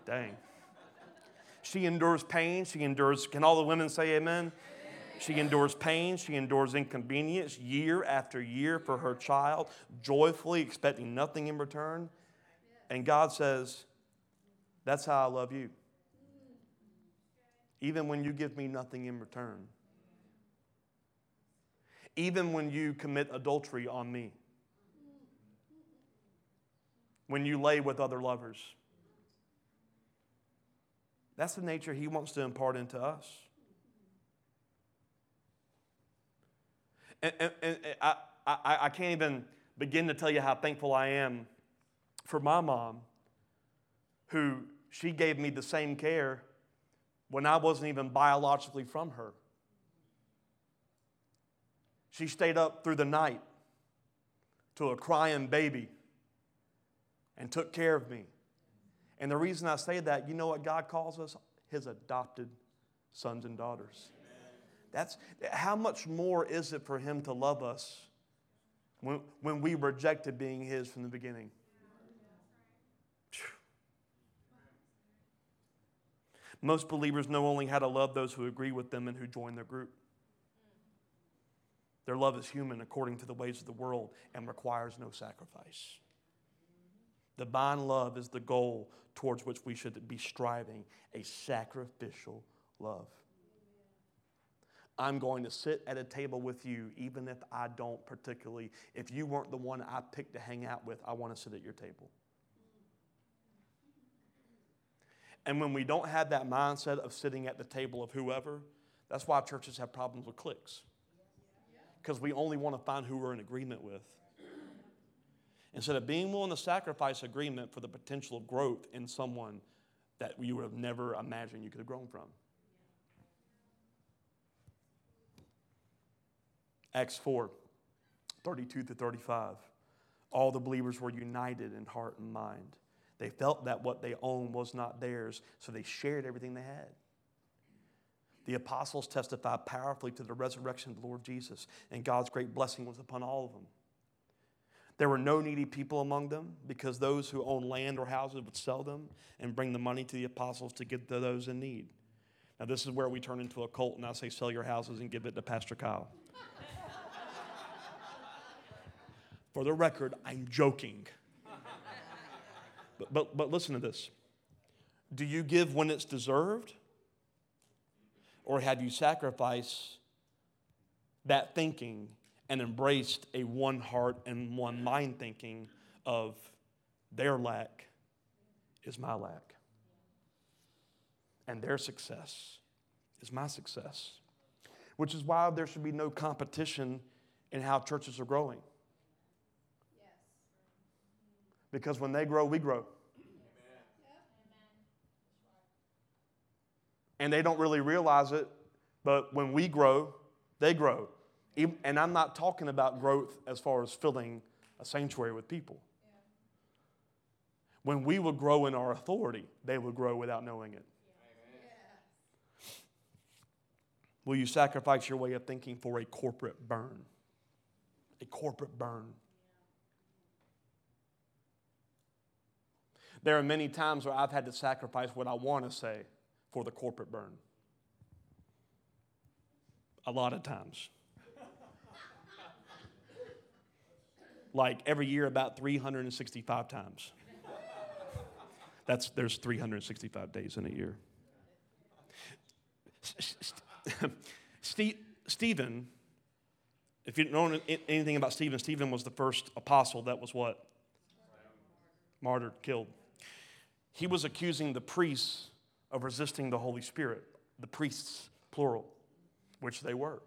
Dang. She endures pain. She endures, can all the women say amen? She endures pain. She endures inconvenience year after year for her child, joyfully expecting nothing in return. And God says, That's how I love you even when you give me nothing in return, even when you commit adultery on me, when you lay with other lovers. That's the nature He wants to impart into us. And, and, and I, I, I can't even begin to tell you how thankful I am for my mom, who she gave me the same care when I wasn't even biologically from her. She stayed up through the night to a crying baby and took care of me. And the reason I say that, you know what God calls us? His adopted sons and daughters. That's how much more is it for him to love us when, when we rejected being his from the beginning? Most believers know only how to love those who agree with them and who join their group. Their love is human according to the ways of the world and requires no sacrifice. Divine love is the goal towards which we should be striving a sacrificial love. I'm going to sit at a table with you, even if I don't particularly, if you weren't the one I picked to hang out with, I want to sit at your table. And when we don't have that mindset of sitting at the table of whoever, that's why churches have problems with cliques. Because we only want to find who we're in agreement with. Instead of being willing to sacrifice agreement for the potential of growth in someone that you would have never imagined you could have grown from. Acts 4 32 to 35. All the believers were united in heart and mind. They felt that what they owned was not theirs, so they shared everything they had. The apostles testified powerfully to the resurrection of the Lord Jesus, and God's great blessing was upon all of them. There were no needy people among them because those who owned land or houses would sell them and bring the money to the apostles to give to those in need. Now, this is where we turn into a cult and I say, sell your houses and give it to Pastor Kyle. For the record, I'm joking. But, but, but listen to this. Do you give when it's deserved? Or have you sacrificed that thinking and embraced a one heart and one mind thinking of their lack is my lack? And their success is my success. Which is why there should be no competition in how churches are growing. Because when they grow, we grow. And they don't really realize it, but when we grow, they grow. And I'm not talking about growth as far as filling a sanctuary with people. When we would grow in our authority, they would grow without knowing it. Will you sacrifice your way of thinking for a corporate burn? A corporate burn. There are many times where I've had to sacrifice what I want to say for the corporate burn. A lot of times. like every year about 365 times. That's, there's 365 days in a year. Stephen, if you don't know anything about Stephen, Stephen was the first apostle that was what? Martyred, killed. He was accusing the priests of resisting the Holy Spirit, the priests, plural, which they were.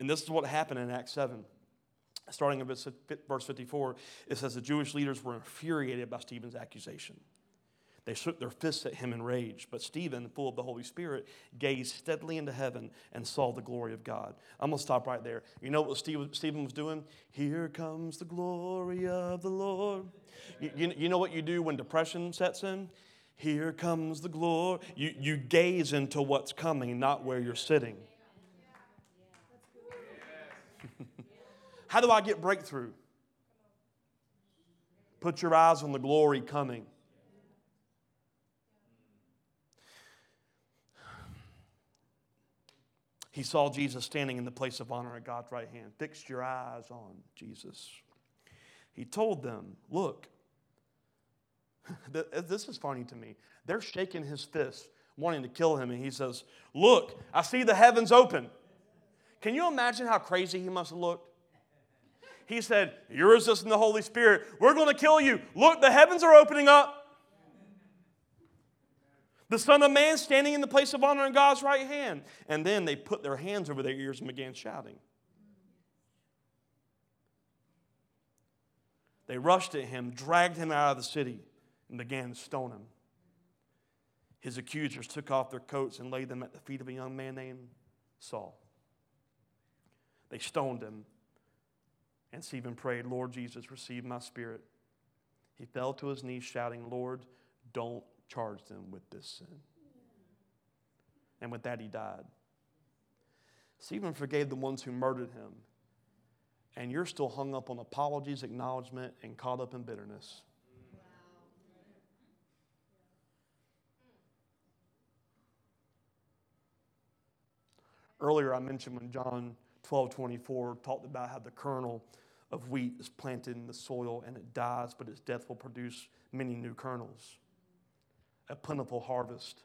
And this is what happened in Acts 7. Starting in verse 54, it says the Jewish leaders were infuriated by Stephen's accusation. They shook their fists at him in rage, but Stephen, full of the Holy Spirit, gazed steadily into heaven and saw the glory of God. I'm going to stop right there. You know what Stephen was doing? Here comes the glory of the Lord. You, you, know what you do when depression sets in? Here comes the glory. You, you gaze into what's coming, not where you're sitting. How do I get breakthrough? Put your eyes on the glory coming. He saw Jesus standing in the place of honor at God's right hand. Fixed your eyes on Jesus. He told them, Look, uh, this is funny to me. They're shaking his fist, wanting to kill him, and he says, Look, I see the heavens open. Can you imagine how crazy he must have looked? He said, You're resisting the Holy Spirit. We're going to kill you. Look, the heavens are opening up. The Son of Man standing in the place of honor in God's right hand. And then they put their hands over their ears and began shouting. They rushed at him, dragged him out of the city, and began to stone him. His accusers took off their coats and laid them at the feet of a young man named Saul. They stoned him. And Stephen prayed, Lord Jesus, receive my spirit. He fell to his knees, shouting, Lord, don't charge them with this sin. And with that, he died. Stephen forgave the ones who murdered him. And you're still hung up on apologies, acknowledgement, and caught up in bitterness. Earlier, I mentioned when John 12 24 talked about how the kernel of wheat is planted in the soil and it dies, but its death will produce many new kernels a plentiful harvest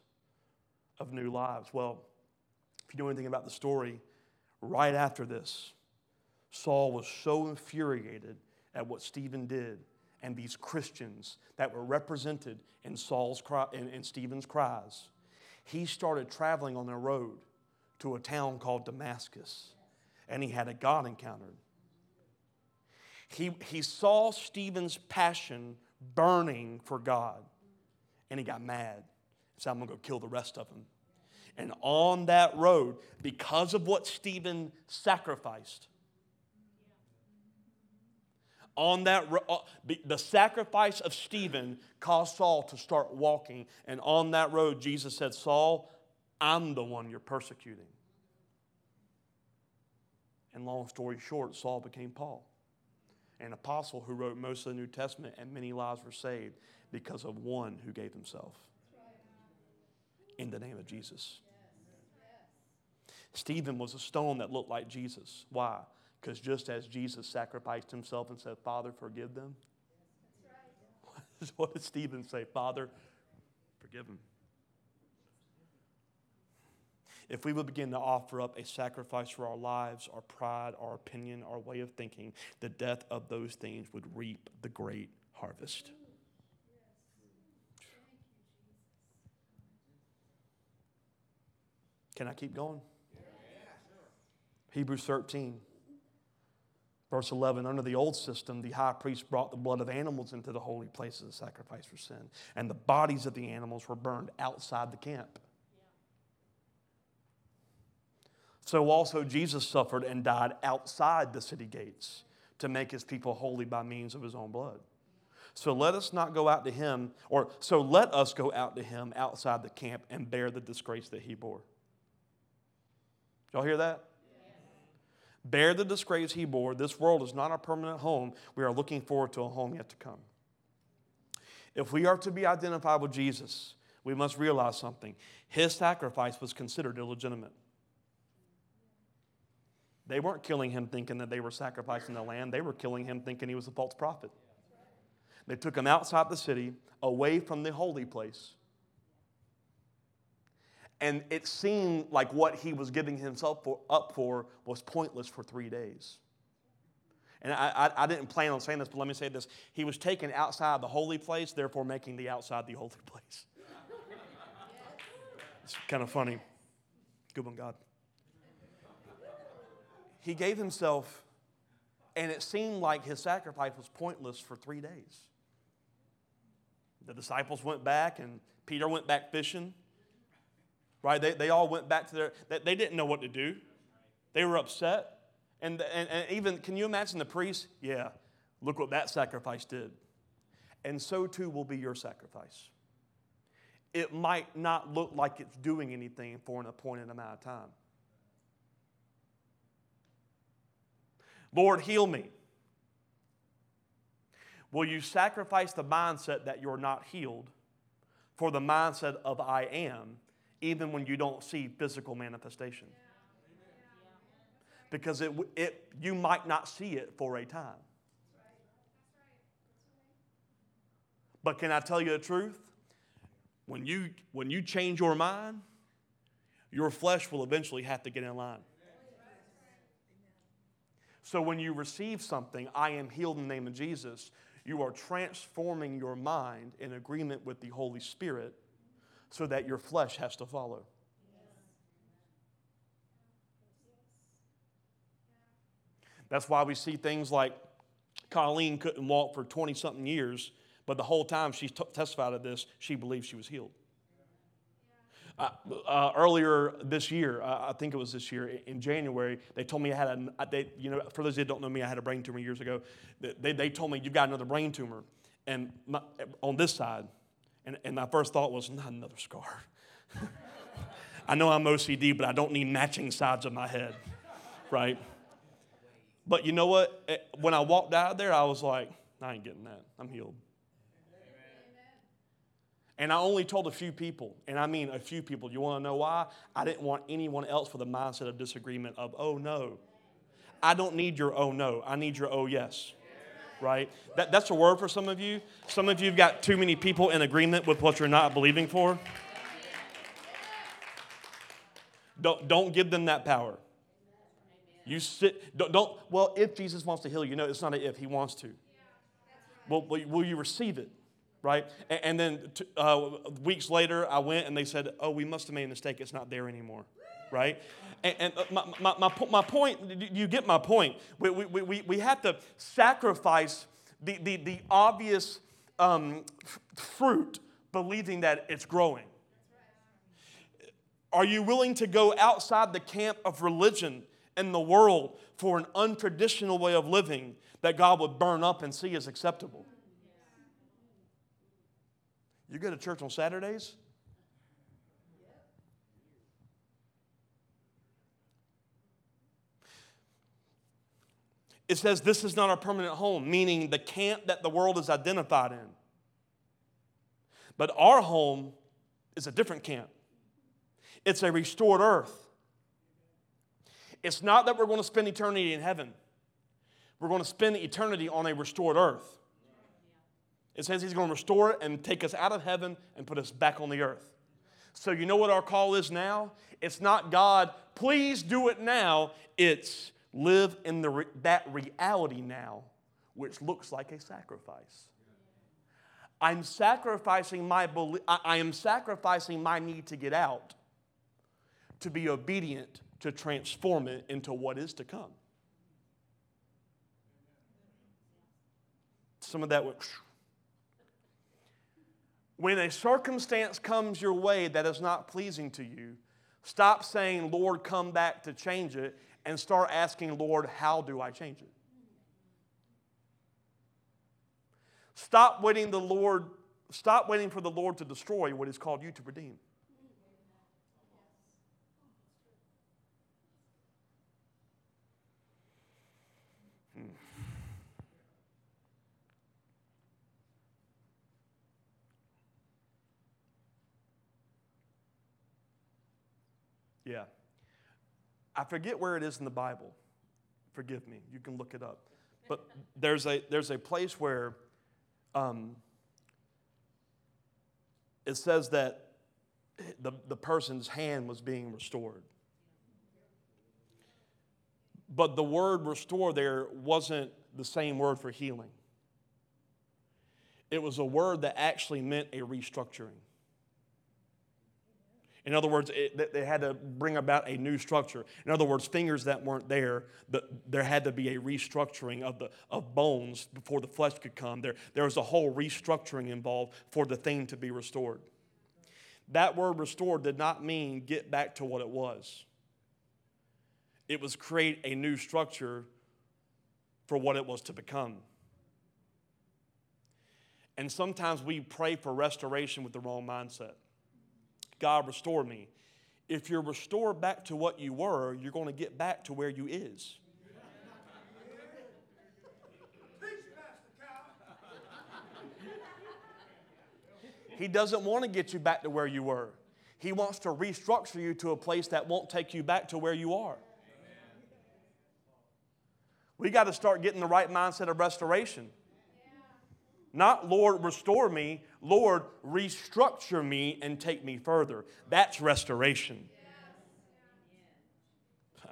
of new lives. Well, if you know anything about the story, right after this, Saul was so infuriated at what Stephen did and these Christians that were represented in Saul's cry, in, in Stephen's cries. He started traveling on the road to a town called Damascus, and he had a God encounter. He, he saw Stephen's passion burning for God and he got mad. Said, I'm going to go kill the rest of them. And on that road, because of what Stephen sacrificed, on that uh, the sacrifice of Stephen caused Saul to start walking and on that road Jesus said Saul I'm the one you're persecuting and long story short Saul became Paul an apostle who wrote most of the New Testament and many lives were saved because of one who gave himself in the name of Jesus. Stephen was a stone that looked like Jesus. Why? Because just as Jesus sacrificed himself and said, Father, forgive them, what did Stephen say? Father, forgive them. If we would begin to offer up a sacrifice for our lives, our pride, our opinion, our way of thinking, the death of those things would reap the great harvest. Can I keep going? Yeah. Hebrews 13, verse 11. Under the old system, the high priest brought the blood of animals into the holy places of sacrifice for sin, and the bodies of the animals were burned outside the camp. So also Jesus suffered and died outside the city gates to make his people holy by means of his own blood. So let us not go out to him, or so let us go out to him outside the camp and bear the disgrace that he bore. Y'all hear that? Bear the disgrace he bore. This world is not our permanent home. We are looking forward to a home yet to come. If we are to be identified with Jesus, we must realize something. His sacrifice was considered illegitimate. They weren't killing him thinking that they were sacrificing the lamb, they were killing him thinking he was a false prophet. They took him outside the city, away from the holy place. And it seemed like what he was giving himself for, up for was pointless for three days. And I, I, I, didn't plan on saying this, but let me say this. He was taken outside the holy place, therefore making the outside the holy place. It's kind of funny. Good one, God. He gave himself, and it seemed like his sacrifice was pointless for three days. The disciples went back, and Peter went back fishing. Right? They, they all went back to their, they, they didn't know what to do. They were upset. And, and, and even, can you imagine the priest? Yeah, look what that sacrifice did. And so too will be your sacrifice. It might not look like it's doing anything for an appointed amount of time. Lord, heal me. Will you sacrifice the mindset that you're not healed for the mindset of I am, even when you don't see physical manifestation? Because it, it, you might not see it for a time. But can I tell you the truth? When you, when you change your mind, your flesh will eventually have to get in line. So when you receive something, I am healed in the name of Jesus, you are transforming your mind in agreement with the Holy Spirit so that your flesh has to follow. That's why we see things like Colleen couldn't walk for 20 something years, but the whole time she t- testified of this, she believed she was healed. Uh, uh, earlier this year, uh, I think it was this year in January, they told me I had a, they, you know, for those that don't know me, I had a brain tumor years ago. They, they told me, you've got another brain tumor and my, on this side. And, and my first thought was, not another scar. I know I'm OCD, but I don't need matching sides of my head, right? But you know what? Eh, when I walked out there, I was like, I ain't getting that. I'm healed. And I only told a few people, and I mean a few people. You want to know why? I didn't want anyone else with a mindset of disagreement of, oh no. I don't need your oh no. I need your oh yes. Right? That, that's a word for some of you. Some of you have got too many people in agreement with what you're not believing for. Don't, don't give them that power. You sit, don't, don't, well, if Jesus wants to heal you, no, it's not an if, he wants to. Well, will you receive it? right? And, then uh, weeks later, I went and they said, oh, we must have made a mistake. It's not there anymore, right? And, and uh, my, my, my, my, point, you get my point. We, we, we, we have to sacrifice the, the, the obvious um, fruit, believing that it's growing. Are you willing to go outside the camp of religion and the world for an untraditional way of living that God would burn up and see as acceptable? You go to church on Saturdays? It says this is not our permanent home, meaning the camp that the world is identified in. But our home is a different camp. It's a restored earth. It's not that we're going to spend eternity in heaven. We're going to spend eternity on a restored earth. It says he's going to restore it and take us out of heaven and put us back on the earth. So, you know what our call is now? It's not God, please do it now. It's live in the, that reality now, which looks like a sacrifice. I'm sacrificing my I am sacrificing my need to get out to be obedient to transform it into what is to come. Some of that went when a circumstance comes your way that is not pleasing to you, stop saying, Lord, come back to change it, and start asking, Lord, how do I change it? Stop waiting the Lord, stop waiting for the Lord to destroy what He's called you to redeem. Hmm. Yeah. I forget where it is in the Bible, Forgive me. You can look it up. But there's a, there's a place where um, it says that the, the person's hand was being restored. But the word restore there wasn't the same word for healing. It was a word that actually meant a restructuring. In other words, it, they had to bring about a new structure. In other words, fingers that weren't there, the, there had to be a restructuring of, the, of bones before the flesh could come. There, there was a whole restructuring involved for the thing to be restored. That word restored did not mean get back to what it was, it was create a new structure for what it was to become. And sometimes we pray for restoration with the wrong mindset. God, restore me. If you're restored back to what you were, you're going to get back to where you is. He doesn't want to get you back to where you were. He wants to restructure you to a place that won't take you back to where you are. We got to start getting the right mindset of restoration. Not, Lord, restore me. Lord, restructure me and take me further. That's restoration.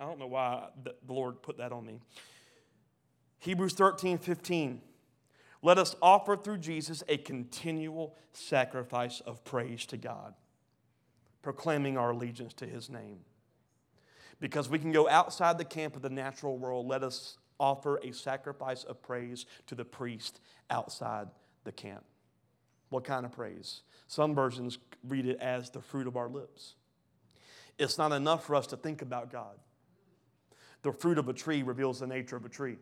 I don't know why the Lord put that on me. Hebrews 13, 15. Let us offer through Jesus a continual sacrifice of praise to God, proclaiming our allegiance to his name. Because we can go outside the camp of the natural world, let us offer a sacrifice of praise to the priest outside the camp. What kind of praise? Some versions read it as the fruit of our lips. It's not enough for us to think about God. The fruit of a tree reveals the nature of a tree.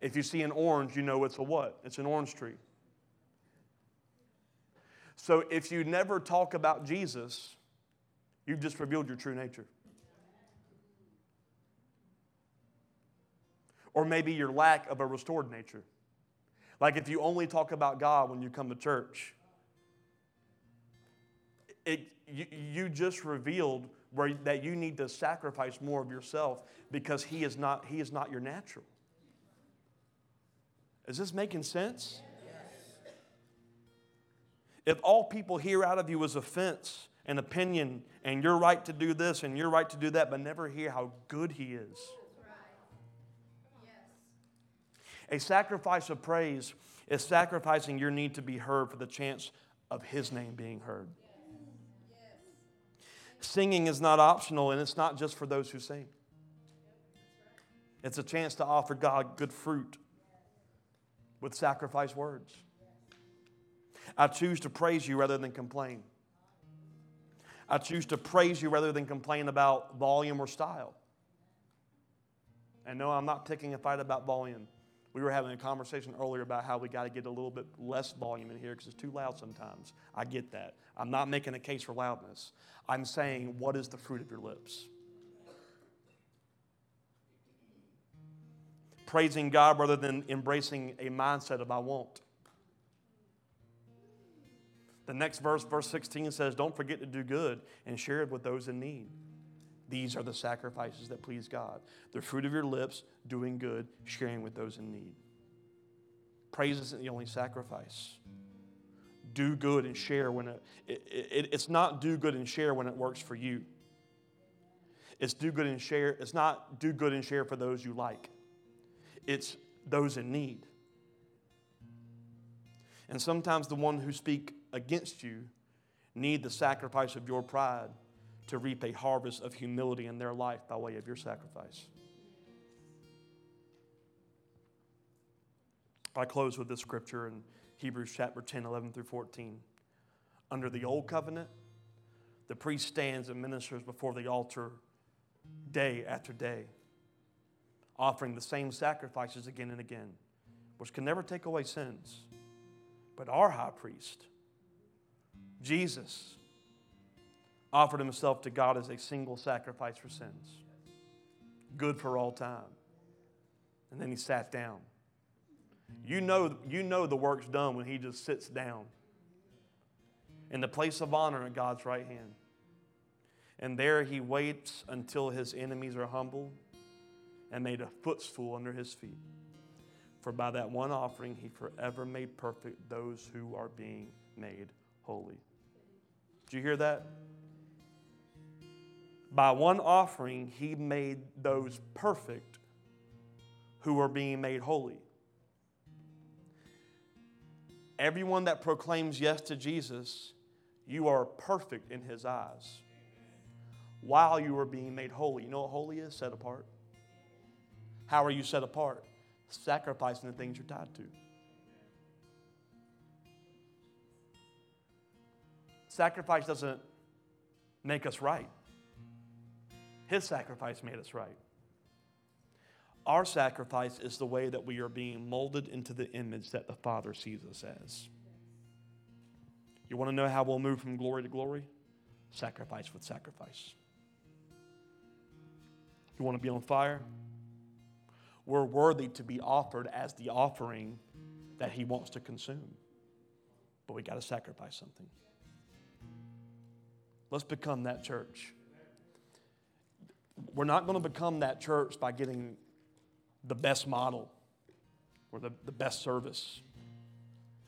If you see an orange, you know it's a what? It's an orange tree. So if you never talk about Jesus, you've just revealed your true nature. Or maybe your lack of a restored nature. Like if you only talk about God when you come to church, it, you, you just revealed where, that you need to sacrifice more of yourself because he is, not, he is not your natural. Is this making sense? If all people hear out of you is offense and opinion, and you're right to do this and you're right to do that, but never hear how good he is A sacrifice of praise is sacrificing your need to be heard for the chance of His name being heard. Singing is not optional, and it's not just for those who sing. It's a chance to offer God good fruit with sacrifice words. I choose to praise you rather than complain. I choose to praise you rather than complain about volume or style. And no, I'm not picking a fight about volume. We were having a conversation earlier about how we got to get a little bit less volume in here because it's too loud sometimes. I get that. I'm not making a case for loudness. I'm saying, what is the fruit of your lips? Praising God rather than embracing a mindset of I won't. The next verse, verse 16, says, Don't forget to do good and share it with those in need. These are the sacrifices that please God. The fruit of your lips, doing good, sharing with those in need. Praise isn't the only sacrifice. Do good and share when it, it, it, it's not do good and share when it works for you. It's do good and share. It's not do good and share for those you like. It's those in need. And sometimes the one who speak against you need the sacrifice of your pride to reap a harvest of humility in their life by way of your sacrifice. I close with this scripture in Hebrews chapter 10, 11 through 14. Under the old covenant, the priest stands and ministers before the altar day after day, offering the same sacrifices again and again, which can never take away sins. But our high priest, Jesus, offered himself to God as a single sacrifice for sins, good for all time. And then he sat down. You know, you know the work's done when he just sits down in the place of honor at God's right hand. And there he waits until his enemies are humbled and made a footstool under his feet. For by that one offering he forever made perfect those who are being made holy. Did you hear that? By one offering he made those perfect who are being made holy. Everyone that proclaims yes to Jesus, you are perfect in his eyes while you are being made holy. You know what holy is? Set apart. How are you set apart? Sacrificing the things you're tied to. Sacrifice doesn't make us right. His sacrifice made us right. Our sacrifice is the way that we are being molded into the image that the Father sees us as. You want to know how we'll move from glory to glory? Sacrifice with sacrifice. You want to be on fire? We're worthy to be offered as the offering that He wants to consume. But we got to sacrifice something. Let's become that church. We're not going to become that church by getting the best model or the, the best service.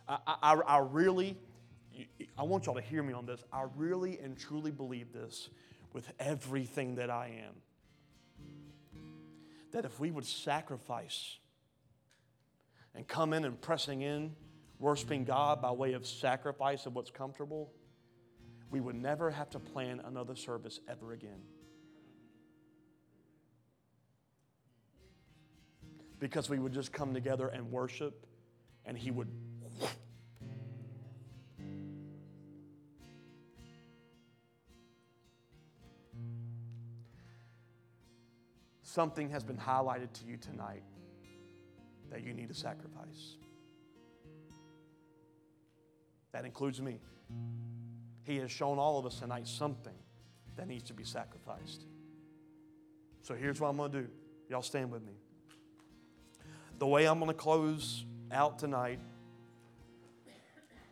I, I, I really, I want y'all to hear me on this. I really and truly believe this with everything that I am that if we would sacrifice and come in and pressing in, worshiping God by way of sacrifice of what's comfortable, we would never have to plan another service ever again. Because we would just come together and worship, and He would. Something has been highlighted to you tonight that you need to sacrifice. That includes me. He has shown all of us tonight something that needs to be sacrificed. So here's what I'm going to do. Y'all stand with me. The way I'm going to close out tonight,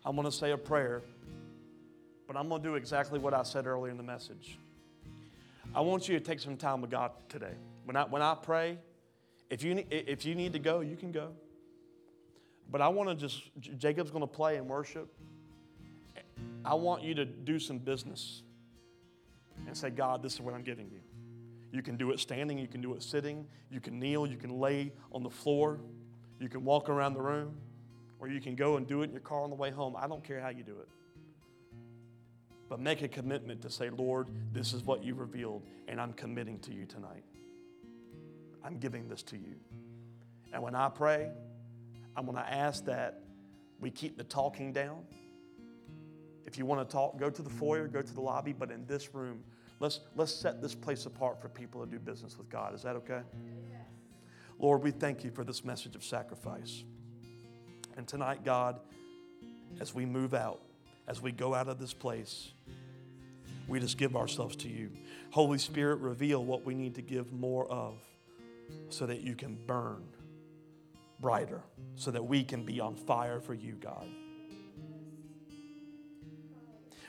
I'm going to say a prayer, but I'm going to do exactly what I said earlier in the message. I want you to take some time with God today. When I, when I pray, if you, if you need to go, you can go. But I want to just, Jacob's going to play and worship. I want you to do some business and say, God, this is what I'm giving you. You can do it standing, you can do it sitting, you can kneel, you can lay on the floor, you can walk around the room, or you can go and do it in your car on the way home. I don't care how you do it. But make a commitment to say, Lord, this is what you revealed, and I'm committing to you tonight. I'm giving this to you. And when I pray, I'm going to ask that we keep the talking down. If you want to talk, go to the foyer, go to the lobby, but in this room, let's, let's set this place apart for people to do business with God. Is that okay? Lord, we thank you for this message of sacrifice. And tonight, God, as we move out, as we go out of this place, we just give ourselves to you. Holy Spirit, reveal what we need to give more of so that you can burn brighter, so that we can be on fire for you, God.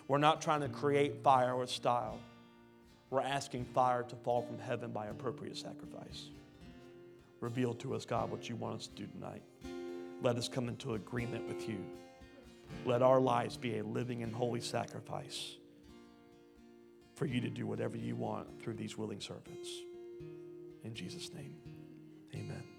We're not trying to create fire with style. We're asking fire to fall from heaven by appropriate sacrifice. Reveal to us, God, what you want us to do tonight. Let us come into agreement with you. Let our lives be a living and holy sacrifice for you to do whatever you want through these willing servants. In Jesus' name, amen.